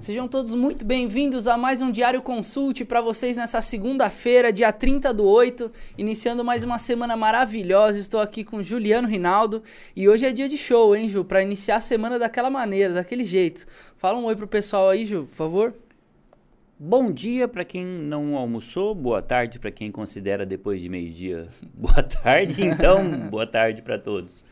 Sejam todos muito bem-vindos a mais um Diário Consulte para vocês nessa segunda-feira, dia 30 do 8, iniciando mais uma semana maravilhosa. Estou aqui com Juliano Rinaldo e hoje é dia de show, hein, Ju? Para iniciar a semana daquela maneira, daquele jeito. Fala um oi pro pessoal aí, Ju, por favor. Bom dia para quem não almoçou, boa tarde para quem considera depois de meio-dia. Boa tarde, então, boa tarde para todos.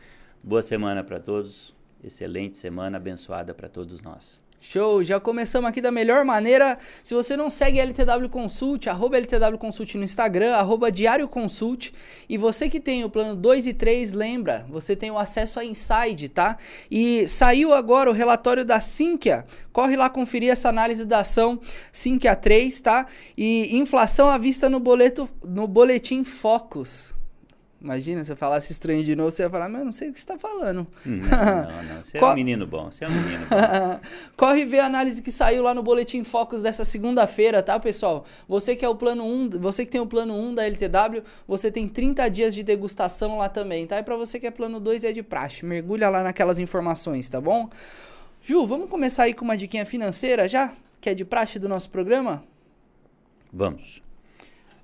Boa semana para todos. Excelente semana abençoada para todos nós. Show, já começamos aqui da melhor maneira. Se você não segue LTW Consult, arroba LTW Consult no Instagram, arroba Diário Consult. E você que tem o plano 2 e 3, lembra, você tem o acesso a Inside, tá? E saiu agora o relatório da Sinqia. Corre lá conferir essa análise da ação Sinqia 3, tá? E inflação à vista no, boleto, no boletim Focus. Imagina, se eu falasse estranho de novo, você ia falar, mas eu não sei o que você está falando. Não, não, não. Você é um menino bom, você é um menino bom. Corre ver a análise que saiu lá no Boletim Focus dessa segunda-feira, tá, pessoal? Você que é o plano 1, você que tem o plano 1 da LTW, você tem 30 dias de degustação lá também, tá? E para você que é plano 2 é de praxe, mergulha lá naquelas informações, tá bom? Ju, vamos começar aí com uma diquinha financeira já? Que é de praxe do nosso programa? Vamos.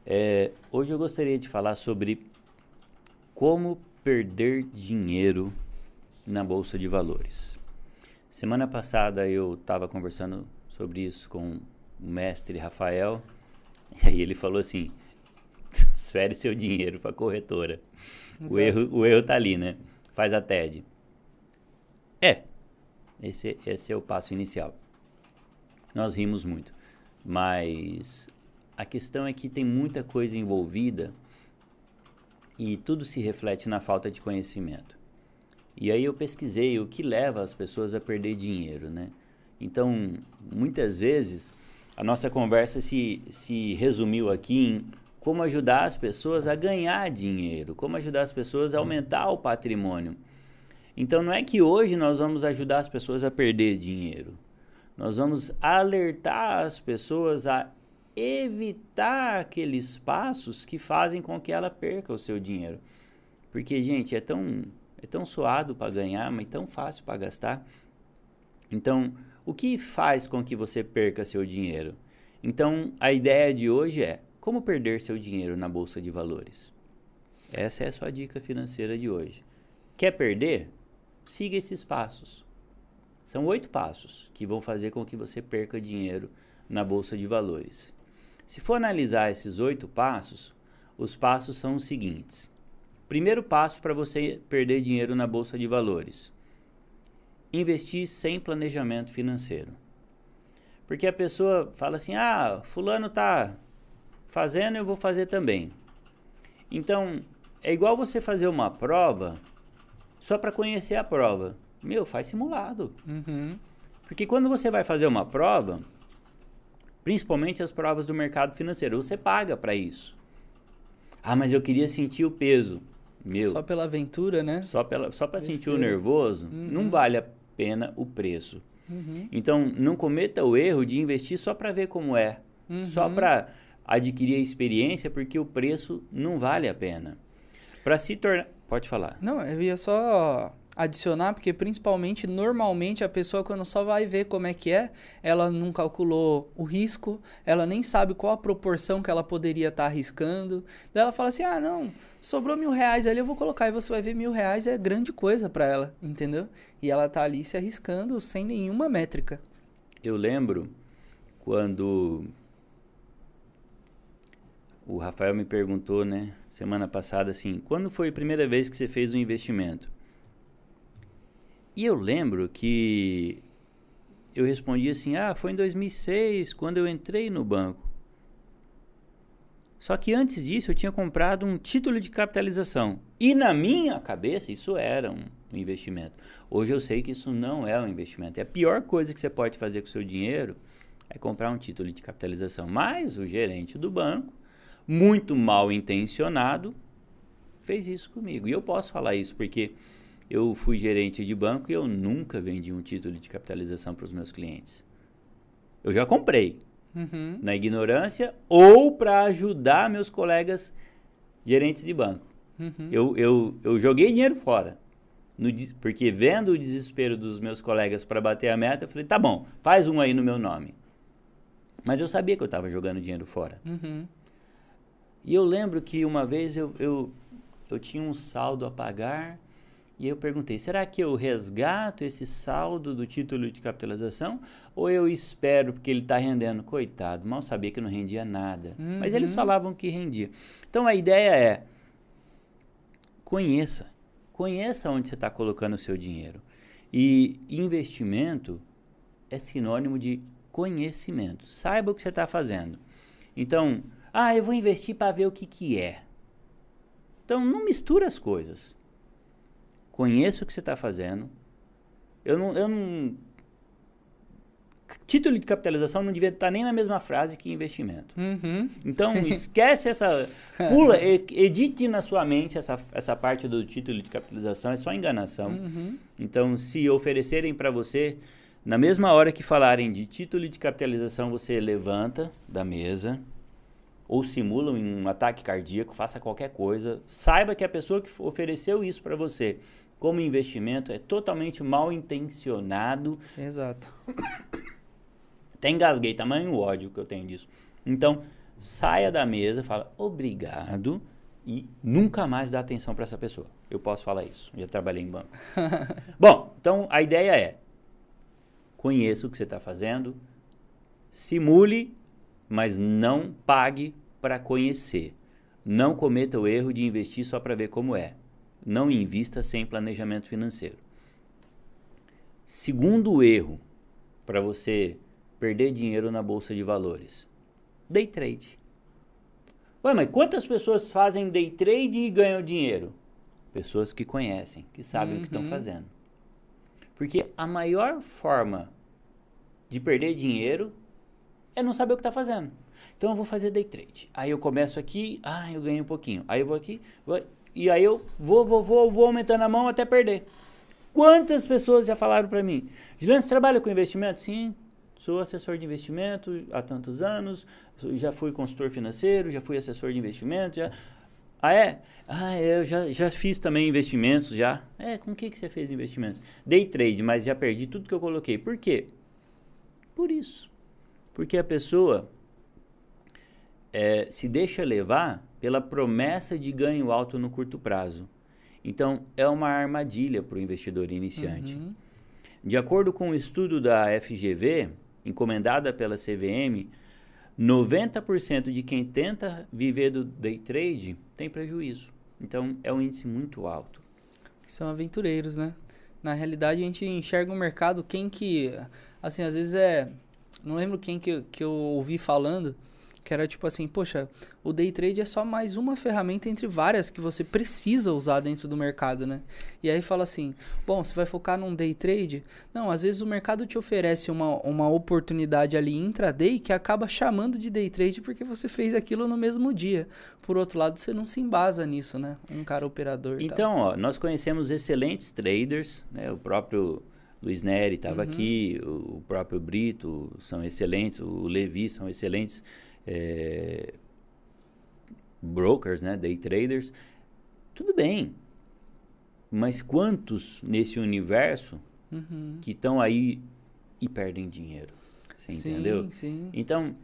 É, hoje eu gostaria de falar sobre como perder dinheiro na bolsa de valores. Semana passada eu estava conversando sobre isso com o mestre Rafael e aí ele falou assim: transfere seu dinheiro para a corretora. O erro, o erro tá ali, né? Faz a TED. É, esse, esse é o passo inicial. Nós rimos muito, mas a questão é que tem muita coisa envolvida e tudo se reflete na falta de conhecimento. E aí eu pesquisei o que leva as pessoas a perder dinheiro, né? Então, muitas vezes, a nossa conversa se, se resumiu aqui em como ajudar as pessoas a ganhar dinheiro, como ajudar as pessoas a aumentar o patrimônio. Então, não é que hoje nós vamos ajudar as pessoas a perder dinheiro. Nós vamos alertar as pessoas a evitar aqueles passos que fazem com que ela perca o seu dinheiro. Porque, gente, é tão, é tão suado para ganhar, mas tão fácil para gastar. Então, o que faz com que você perca seu dinheiro? Então, a ideia de hoje é como perder seu dinheiro na bolsa de valores. Essa é a sua dica financeira de hoje. Quer perder? Siga esses passos. São oito passos que vão fazer com que você perca dinheiro na bolsa de valores. Se for analisar esses oito passos, os passos são os seguintes. Primeiro passo para você perder dinheiro na bolsa de valores: investir sem planejamento financeiro. Porque a pessoa fala assim: "Ah, fulano tá fazendo, eu vou fazer também". Então, é igual você fazer uma prova só para conhecer a prova. Meu, faz simulado. Uhum. Porque quando você vai fazer uma prova, principalmente as provas do mercado financeiro. Você paga para isso. Ah, mas eu queria sentir o peso. Meu, só pela aventura, né? Só, pela, só para sentir o nervoso, uhum. não vale a pena o preço. Uhum. Então, não cometa o erro de investir só para ver como é. Uhum. Só para adquirir a experiência, porque o preço não vale a pena. Para se tornar. Pode falar. Não, eu ia só adicionar, porque principalmente, normalmente, a pessoa quando só vai ver como é que é, ela não calculou o risco, ela nem sabe qual a proporção que ela poderia estar tá arriscando. Daí ela fala assim, ah, não, sobrou mil reais ali, eu vou colocar. E você vai ver mil reais é grande coisa para ela, entendeu? E ela tá ali se arriscando sem nenhuma métrica. Eu lembro quando o Rafael me perguntou, né, semana passada, assim, quando foi a primeira vez que você fez um investimento? E eu lembro que eu respondi assim: ah, foi em 2006, quando eu entrei no banco. Só que antes disso eu tinha comprado um título de capitalização. E na minha cabeça isso era um, investimento. Hoje eu sei que isso não é um investimento. É a pior coisa que você pode fazer com o seu dinheiro é comprar um título de capitalização. Mas o gerente do banco, muito mal intencionado, fez isso comigo. E eu posso falar isso porque eu fui gerente de banco e eu nunca vendi um título de capitalização para os meus clientes. Eu já comprei uhum. na ignorância ou para ajudar meus colegas gerentes de banco. Uhum. Eu, eu, eu joguei dinheiro fora. no porque vendo o desespero dos meus colegas para bater a meta, eu falei, tá bom, faz um aí no meu nome. Mas eu sabia que eu estava jogando dinheiro fora. Uhum. E eu lembro que uma vez eu, eu, eu tinha um saldo a pagar e eu perguntei: será que eu resgato esse saldo do título de capitalização ou eu espero porque ele está rendendo? Coitado, mal sabia que não rendia nada. Mas eles Uhum. falavam que rendia. Então a ideia é: conheça. Conheça onde você está colocando o seu dinheiro. E investimento é sinônimo de conhecimento. Saiba o que você está fazendo. Então, ah, eu vou investir para ver o que, que é. Então, não mistura as coisas. Conheça o que você está fazendo. Eu não, eu não. Título de capitalização não devia estar nem na mesma frase que investimento. Uhum. Então, Sim. esquece essa. Pula, edite na sua mente essa, essa parte do título de capitalização, é só enganação. Uhum. Então, se oferecerem para você, na mesma hora que falarem de título de capitalização, você levanta da mesa ou simula um ataque cardíaco, faça qualquer coisa. Saiba que a pessoa que ofereceu isso para você como investimento é totalmente mal intencionado. Exato. Até engasguei, tamanho ódio que eu tenho disso. Então, saia da mesa, fala obrigado e nunca mais dá atenção para essa pessoa. Eu posso falar isso, já trabalhei em banco. Bom, então a ideia é: conheça o que você está fazendo, simule, mas não pague para conhecer. Não cometa o erro de investir só para ver como é. Não invista sem planejamento financeiro. Segundo erro para você perder dinheiro na bolsa de valores: day trade. Ué, mas quantas pessoas fazem day trade e ganham dinheiro? Pessoas que conhecem, que sabem o que estão Uhum. fazendo. Porque a maior forma de perder dinheiro é não saber o que está fazendo. Então eu vou fazer day trade. Aí eu começo aqui, ah, eu ganho um pouquinho. Aí eu vou aqui, vou- e aí eu vou, vou, vou, vou aumentando a mão até perder. Quantas pessoas já falaram para mim? Juliano, você trabalha com investimento? Sim, sou assessor de investimento há tantos anos, já fui consultor financeiro, já fui assessor de investimento, já... Ah, é? Ah, é, eu já, já fiz também investimentos, já. É, com o que, que você fez investimentos? Day trade, mas já perdi tudo que eu coloquei. Por quê? Por isso. Porque a pessoa é, se deixa levar pela promessa de ganho alto no curto prazo. Então, é uma armadilha para o investidor iniciante. Uhum. De acordo com um estudo da FGV, encomendada pela CVM, 90% de quem tenta viver do day trade tem prejuízo. Então, é um índice muito alto. são aventureiros, né? Na realidade, a gente enxerga o mercado, quem que... Assim, às vezes é... Não lembro quem que, que eu ouvi falando, que era tipo assim, poxa, o day trade é só mais uma ferramenta entre várias que você precisa usar dentro do mercado, né? E aí fala assim, bom, você vai focar num day trade? Não, às vezes o mercado te oferece uma, uma oportunidade ali intraday que acaba chamando de day trade porque você fez aquilo no mesmo dia. Por outro lado, você não se embasa nisso, né? Um cara operador. Então, ó, nós conhecemos excelentes traders, né? O próprio Luiz Neri estava Uhum. aqui, o, o próprio Brito são excelentes, o Levi são excelentes é, brokers, né? Day traders. Tudo bem. Mas quantos nesse universo Uhum. que estão aí e perdem dinheiro? Você sim, entendeu? Sim, Então,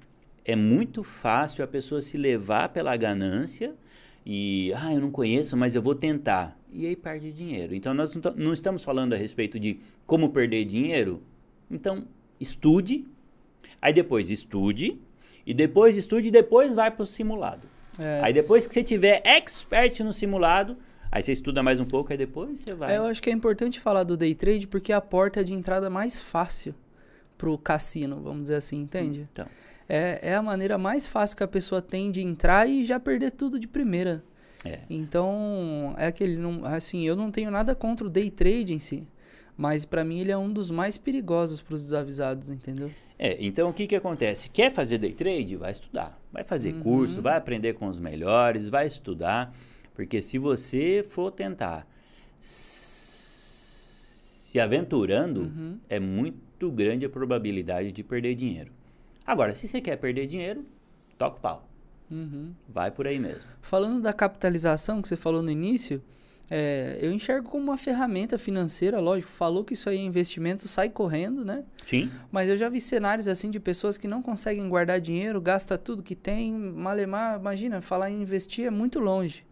é muito fácil a pessoa se levar pela ganância e, ah, eu não conheço, mas eu vou tentar. E aí perde dinheiro. Então, nós não estamos falando a respeito de como perder dinheiro. Então, estude, aí depois estude, e depois estude e depois vai para o simulado. É. Aí depois que você tiver expert no simulado, aí você estuda mais um pouco, aí depois você vai. É, eu acho que é importante falar do day trade porque é a porta de entrada mais fácil pro cassino, vamos dizer assim, entende? Então, É, é a maneira mais fácil que a pessoa tem de entrar e já perder tudo de primeira. é. Então, é aquele. Não, assim, eu não tenho nada contra o day trade em si. Mas pra mim ele é um dos mais perigosos pros desavisados, entendeu? É, então o que que acontece? Quer fazer day trade? Vai estudar. Vai fazer curso, vai aprender com os melhores, vai estudar. Porque se você for tentar se aventurando, Uhum. é muito grande a probabilidade de perder dinheiro. Agora, se você quer perder dinheiro, toca o pau. Uhum. Vai por aí mesmo. Falando da capitalização que você falou no início, É, eu enxergo como uma ferramenta financeira, lógico. Falou que isso aí é investimento, sai correndo, né? Sim. Mas eu já vi cenários assim de pessoas que não conseguem guardar dinheiro, gasta tudo que tem, malemar, imagina, falar em investir é muito longe.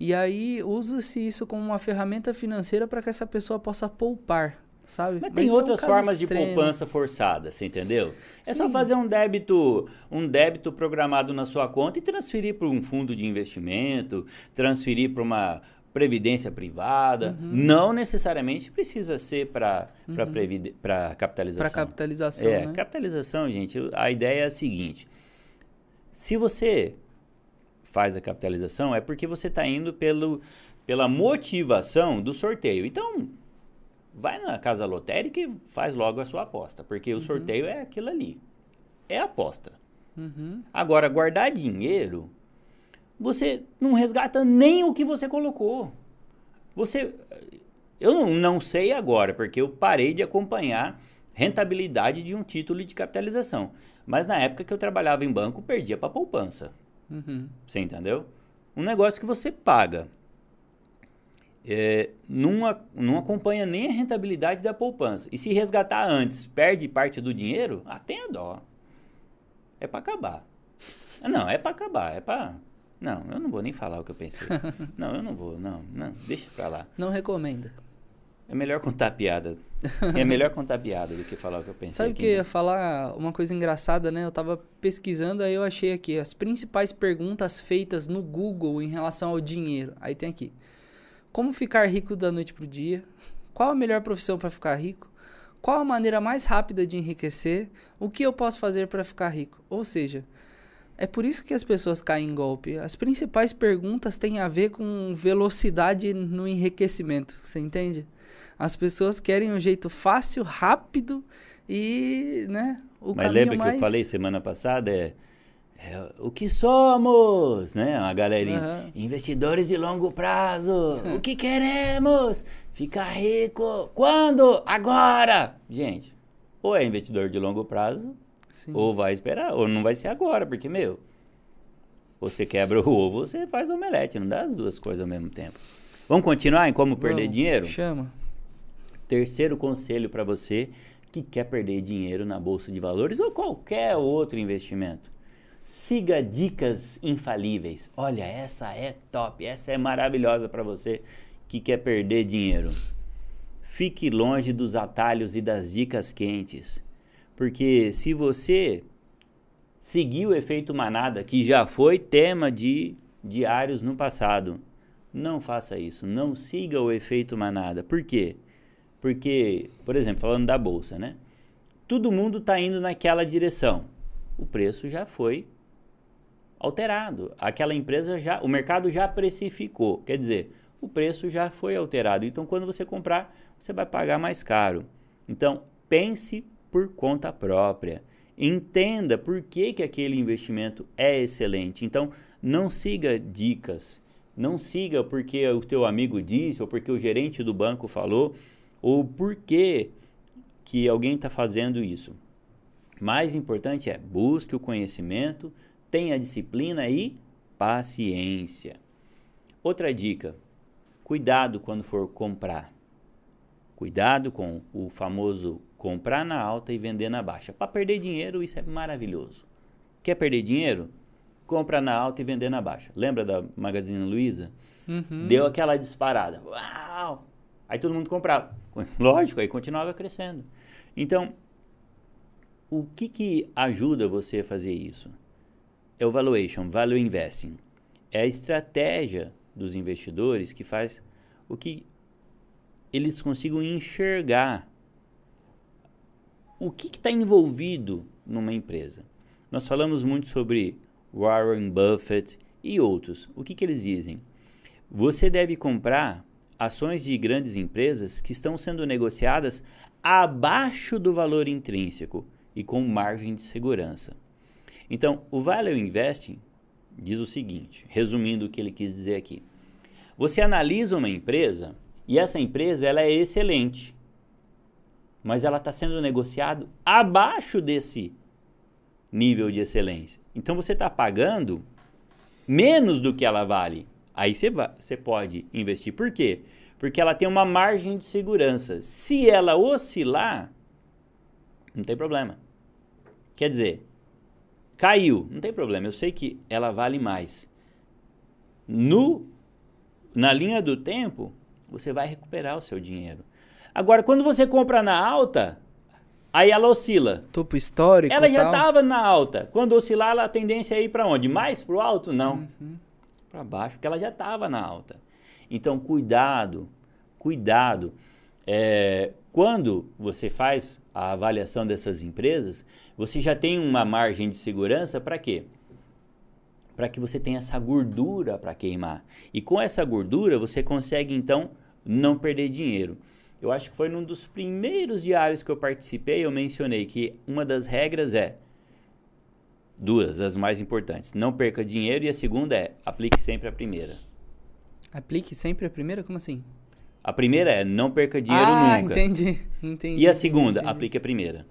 E aí usa-se isso como uma ferramenta financeira para que essa pessoa possa poupar, sabe? Mas tem são outras formas de extremos. poupança forçada, você entendeu? É só Sim. fazer um débito, um débito programado na sua conta e transferir para um fundo de investimento, transferir para uma previdência privada. Uhum. Não necessariamente precisa ser para para capitalização. Para capitalização, É, né? capitalização, gente, a ideia é a seguinte: se você faz a capitalização, é porque você está indo pelo, pela motivação do sorteio. Então, vai na casa lotérica e faz logo a sua aposta, porque o sorteio é aquilo ali. É aposta. Uhum. Agora, guardar dinheiro, você não resgata nem o que você colocou. Você. Eu não, não sei agora, porque eu parei de acompanhar rentabilidade de um título de capitalização. Mas na época que eu trabalhava em banco, perdia para poupança. Uhum. Você entendeu? Um negócio que você paga. É, não, a- não acompanha nem a rentabilidade da poupança. E se resgatar antes, perde parte do dinheiro, ah, tenha dó. É para acabar. Não, é para acabar, é para Não, eu não vou nem falar o que eu pensei. Não, eu não vou, não, não, deixa pra lá. Não recomenda. É melhor contar piada. É melhor contar piada do que falar o que eu pensei. Sabe o que eu ia falar? Uma coisa engraçada, né? Eu tava pesquisando, aí eu achei aqui as principais perguntas feitas no Google em relação ao dinheiro. Aí tem aqui: Como ficar rico da noite pro dia? Qual a melhor profissão para ficar rico? Qual a maneira mais rápida de enriquecer? O que eu posso fazer para ficar rico? Ou seja, é por isso que as pessoas caem em golpe. As principais perguntas têm a ver com velocidade no enriquecimento, você entende? As pessoas querem um jeito fácil, rápido e, né, o Mas lembra mais... que eu falei semana passada? É, é o que somos, né? A galerinha. Aham. Investidores de longo prazo. o que queremos? Ficar rico. Quando? Agora! Gente, ou é investidor de longo prazo, Sim. ou vai esperar, ou não vai ser agora, porque, meu, você quebra o ovo, você faz omelete, não dá as duas coisas ao mesmo tempo. Vamos continuar em como perder Vamos, dinheiro? Chama. Terceiro conselho para você que quer perder dinheiro na bolsa de valores ou qualquer outro investimento. Siga dicas infalíveis. Olha, essa é top, essa é maravilhosa para você que quer perder dinheiro. Fique longe dos atalhos e das dicas quentes, porque se você seguir o efeito manada, que já foi tema de diários no passado, não faça isso, não siga o efeito manada. Por quê? Porque, por exemplo, falando da bolsa, né? Todo mundo está indo naquela direção. O preço já foi alterado. Aquela empresa já, o mercado já precificou. Quer dizer, o preço já foi alterado. Então, quando você comprar, você vai pagar mais caro. Então, pense por conta própria. Entenda por que, que aquele investimento é excelente. Então, não siga dicas. Não siga porque o teu amigo disse, ou porque o gerente do banco falou, ou porque que alguém está fazendo isso. Mais importante é busque o conhecimento, tenha disciplina e paciência. Outra dica: cuidado quando for comprar. Cuidado com o famoso comprar na alta e vender na baixa. Para perder dinheiro, isso é maravilhoso. Quer perder dinheiro? Compra na alta e vender na baixa. Lembra da Magazine Luiza? Uhum. Deu aquela disparada. Uau! Aí todo mundo comprava. Lógico, aí continuava crescendo. Então, o que, que ajuda você a fazer isso? É o valuation, value investing. É a estratégia dos investidores que faz o que eles consigam enxergar o que está envolvido numa empresa. Nós falamos muito sobre Warren Buffett e outros. O que, que eles dizem? Você deve comprar ações de grandes empresas que estão sendo negociadas abaixo do valor intrínseco e com margem de segurança. Então, o Value Investing diz o seguinte, resumindo o que ele quis dizer aqui. Você analisa uma empresa e essa empresa ela é excelente, mas ela está sendo negociado abaixo desse nível de excelência. Então você está pagando menos do que ela vale Aí você, você pode investir. Por quê? Porque ela tem uma margem de segurança. Se ela oscilar, não tem problema. Quer dizer, caiu, não tem problema. Eu sei que ela vale mais. No na linha do tempo, você vai recuperar o seu dinheiro. Agora, quando você compra na alta, aí ela oscila. Topo histórico. Ela já estava na alta. Quando oscilar, ela, a tendência é ir para onde? Mais para o alto? Não. Uhum. Para baixo, porque ela já estava na alta. Então, cuidado, cuidado. É, quando você faz a avaliação dessas empresas, você já tem uma margem de segurança para quê? Para que você tenha essa gordura para queimar. E com essa gordura, você consegue então não perder dinheiro. Eu acho que foi num dos primeiros diários que eu participei, eu mencionei que uma das regras é duas, as mais importantes. Não perca dinheiro e a segunda é aplique sempre a primeira. Aplique sempre a primeira? Como assim? A primeira é não perca dinheiro ah, nunca. entendi, entendi. E a segunda, entendi. aplique a primeira.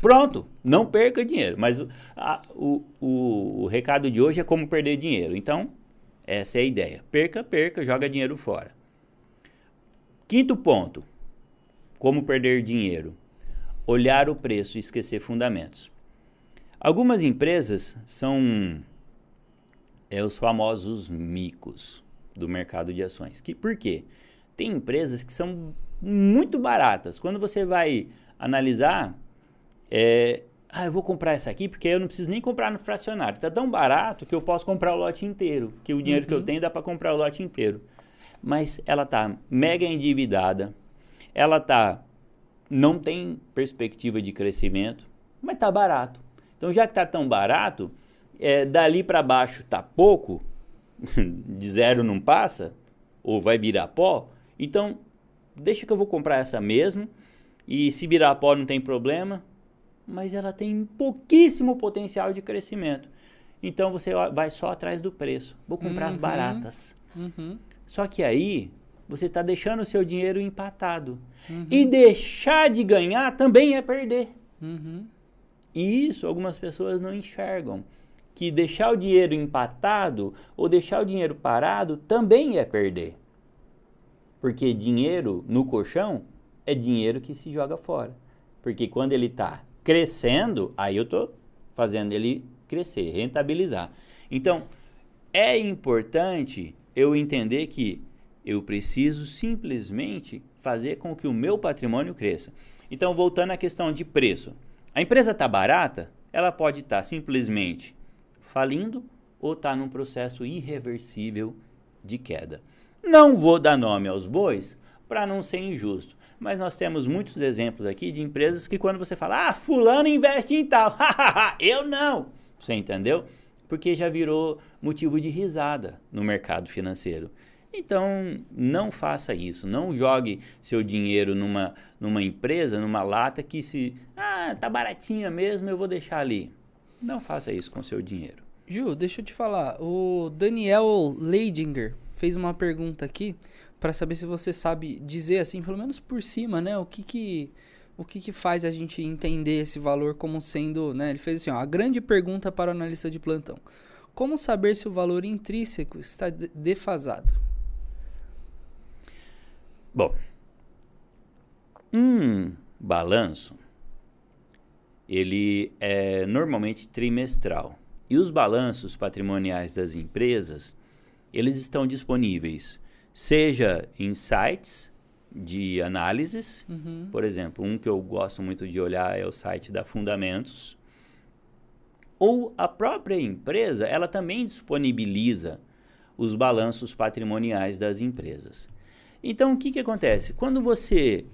Pronto, não perca dinheiro. Mas a, o, o, o recado de hoje é como perder dinheiro. Então, essa é a ideia. Perca, perca, joga dinheiro fora. Quinto ponto, como perder dinheiro? Olhar o preço e esquecer fundamentos. Algumas empresas são é, os famosos micos do mercado de ações. Que, por quê? Tem empresas que são muito baratas. Quando você vai analisar, é, ah, eu vou comprar essa aqui porque eu não preciso nem comprar no fracionário. Está tão barato que eu posso comprar o lote inteiro. Que o dinheiro uhum. que eu uhum. tenho dá para comprar o lote inteiro. Mas ela está mega endividada, ela está não tem perspectiva de crescimento, mas está barato. Então, já que está tão barato, é, dali para baixo está pouco, de zero não passa, ou vai virar pó, então deixa que eu vou comprar essa mesmo, e se virar pó não tem problema, mas ela tem pouquíssimo potencial de crescimento. Então você vai só atrás do preço. Vou comprar uhum, as baratas. Uhum. Só que aí você está deixando o seu dinheiro empatado. Uhum. E deixar de ganhar também é perder. Uhum. E isso algumas pessoas não enxergam. Que deixar o dinheiro empatado ou deixar o dinheiro parado também é perder. Porque dinheiro no colchão é dinheiro que se joga fora. Porque quando ele está crescendo, aí eu estou fazendo ele crescer, rentabilizar. Então, é importante eu entender que eu preciso simplesmente fazer com que o meu patrimônio cresça. Então, voltando à questão de preço. A empresa está barata, ela pode estar tá simplesmente falindo ou está num processo irreversível de queda. Não vou dar nome aos bois para não ser injusto, mas nós temos muitos exemplos aqui de empresas que quando você fala, ah, fulano investe em tal, eu não, você entendeu? Porque já virou motivo de risada no mercado financeiro. Então, não faça isso. Não jogue seu dinheiro numa, numa empresa, numa lata que se. Ah, tá baratinha mesmo, eu vou deixar ali. Não faça isso com seu dinheiro. Ju, deixa eu te falar. O Daniel Leidinger fez uma pergunta aqui para saber se você sabe dizer assim, pelo menos por cima, né? O que que o que, que faz a gente entender esse valor como sendo, né? Ele fez assim, ó, a grande pergunta para o analista de plantão. Como saber se o valor intrínseco está defasado? Bom, um balanço ele é normalmente trimestral. E os balanços patrimoniais das empresas, eles estão disponíveis, seja em sites de análises, uhum. por exemplo, um que eu gosto muito de olhar é o site da Fundamentos, ou a própria empresa, ela também disponibiliza os balanços patrimoniais das empresas. Então, o que, que acontece? Quando você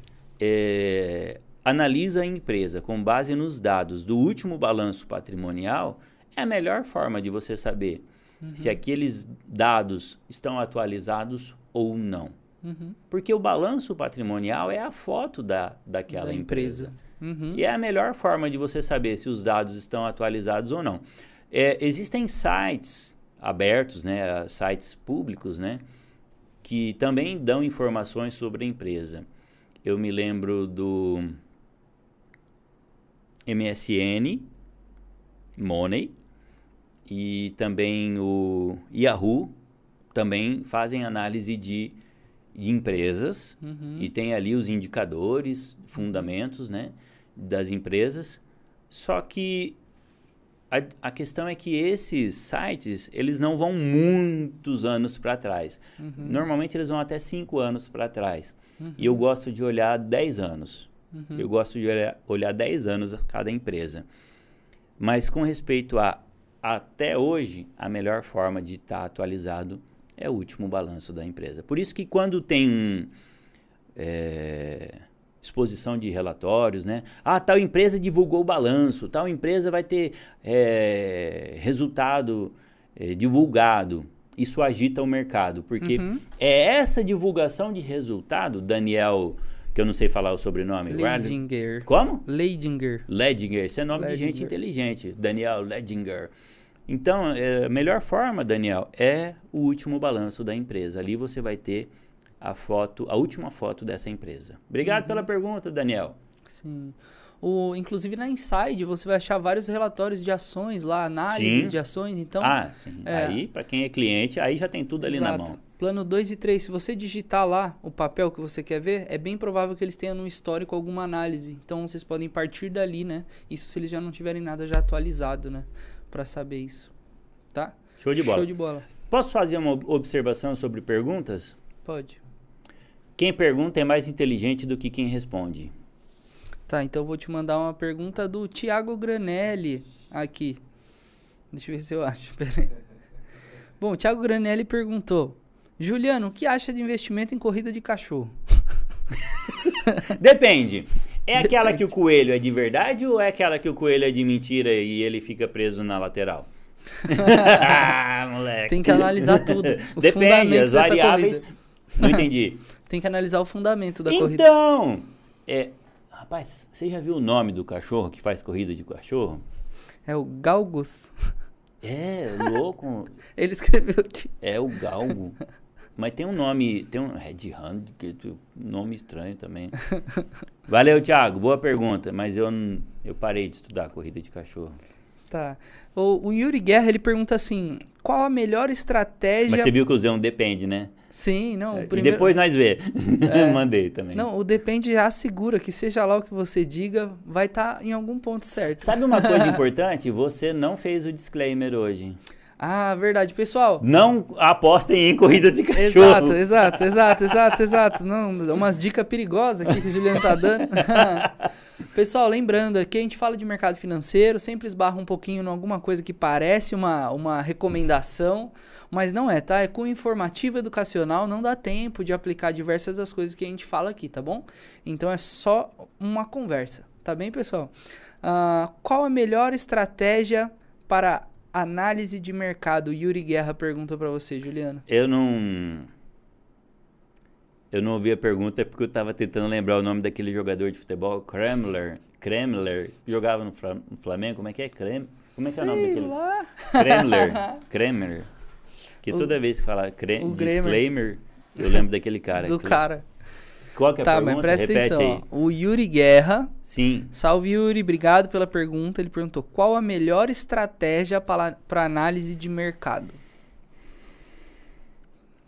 é, analisa a empresa com base nos dados do último balanço patrimonial, é a melhor forma de você saber uhum. se aqueles dados estão atualizados ou não. Uhum. Porque o balanço patrimonial é a foto da, daquela da empresa. empresa. Uhum. E é a melhor forma de você saber se os dados estão atualizados ou não. É, existem sites abertos, né, sites públicos, né, que também dão informações sobre a empresa. Eu me lembro do MSN, Money, e também o Yahoo, também fazem análise de, de empresas Uhum. e tem ali os indicadores, fundamentos, né, das empresas. Só que a, a questão é que esses sites, eles não vão muitos anos para trás. Uhum. Normalmente eles vão até 5 anos para trás. E eu gosto de olhar 10 anos. Uhum. Eu gosto de olhar, olhar 10 anos a cada empresa. Mas com respeito a até hoje, a melhor forma de estar atualizado é o último balanço da empresa. Por isso que quando tem um, é, exposição de relatórios, né? Ah, tal empresa divulgou o balanço, tal empresa vai ter é, resultado é, divulgado. Isso agita o mercado, porque Uhum. é essa divulgação de resultado, Daniel, que eu não sei falar o sobrenome. Leidinger. Como? Leidinger. Ledinger, esse é nome de gente inteligente. Daniel Ledinger. Então, é, a melhor forma, Daniel, é o último balanço da empresa. Ali você vai ter a foto, a última foto dessa empresa. Obrigado Uhum. pela pergunta, Daniel. Sim. O, inclusive na Inside você vai achar vários relatórios de ações lá, análises Sim. de ações. Então, ah, sim. é. Aí, para quem é cliente, aí já tem tudo ali na Exato. mão. Plano 2 e 3, se você digitar lá o papel que você quer ver, é bem provável que eles tenham no histórico alguma análise. Então vocês podem partir dali, né? Isso se eles já não tiverem nada já atualizado, né? Pra saber isso. Tá? Show de bola. Show de bola. Posso fazer uma ob- observação sobre perguntas? Pode. Quem pergunta é mais inteligente do que quem responde. Tá, então eu vou te mandar uma pergunta do Thiago Granelli aqui. Deixa eu ver se eu acho. Bom, o Thiago Granelli perguntou: Juliano, o que acha de investimento em corrida de cachorro? Depende. É aquela Depende. que o coelho é de verdade ou é aquela que o coelho é de mentira e ele fica preso na lateral? ah, moleque. Tem que analisar tudo. Os Depende, as variáveis. Não entendi. Tem que analisar o fundamento da corrida. então, é, rapaz, você já viu o nome do cachorro que faz corrida de cachorro? É o Galgos. É, louco. Ele escreveu. É o galgo. Mas tem um nome, tem um Red Hand, que é um nome estranho também. Valeu, Thiago. Boa pergunta, mas eu, eu parei de estudar corrida de cachorro. Tá. O, o Yuri Guerra ele pergunta assim: qual a melhor estratégia. Mas você viu que eu usei um depende, né? Sim, não. E primeiro- depois nós vê. É. Mandei também. Não, o depende já assegura que seja lá o que você diga, vai estar em algum ponto certo. Sabe uma coisa importante? Você não fez o disclaimer hoje. Ah, verdade, pessoal. Não apostem em corridas de cachorro. Exato, exato, exato, exato, exato. Não, umas dicas perigosas aqui que o Juliano tá dando. Pessoal, lembrando, aqui a gente fala de mercado financeiro, sempre esbarra um pouquinho em alguma coisa que parece uma, uma recomendação, mas não é, tá? É com informativo educacional, não dá tempo de aplicar diversas das coisas que a gente fala aqui, tá bom? Então é só uma conversa, tá bem, pessoal? Ah, qual a melhor estratégia para análise de mercado? Yuri Guerra pergunta para você, Juliano. Eu não. Eu não ouvi a pergunta porque eu tava tentando lembrar o nome daquele jogador de futebol, Kremler. Kremler. Jogava no, Fla- no Flamengo. Como é que é? Krem... Como é que é o nome daquele? lá. Kremler. Kremler. Que O- toda vez que o Gremer. disclaimer, eu lembro daquele cara. do cara. Qual que é a Tá, pergunta? mas presta Repete atenção. aí. O Yuri Guerra. Sim. Salve, Yuri. Obrigado pela pergunta. Ele perguntou: qual a melhor estratégia para análise de mercado?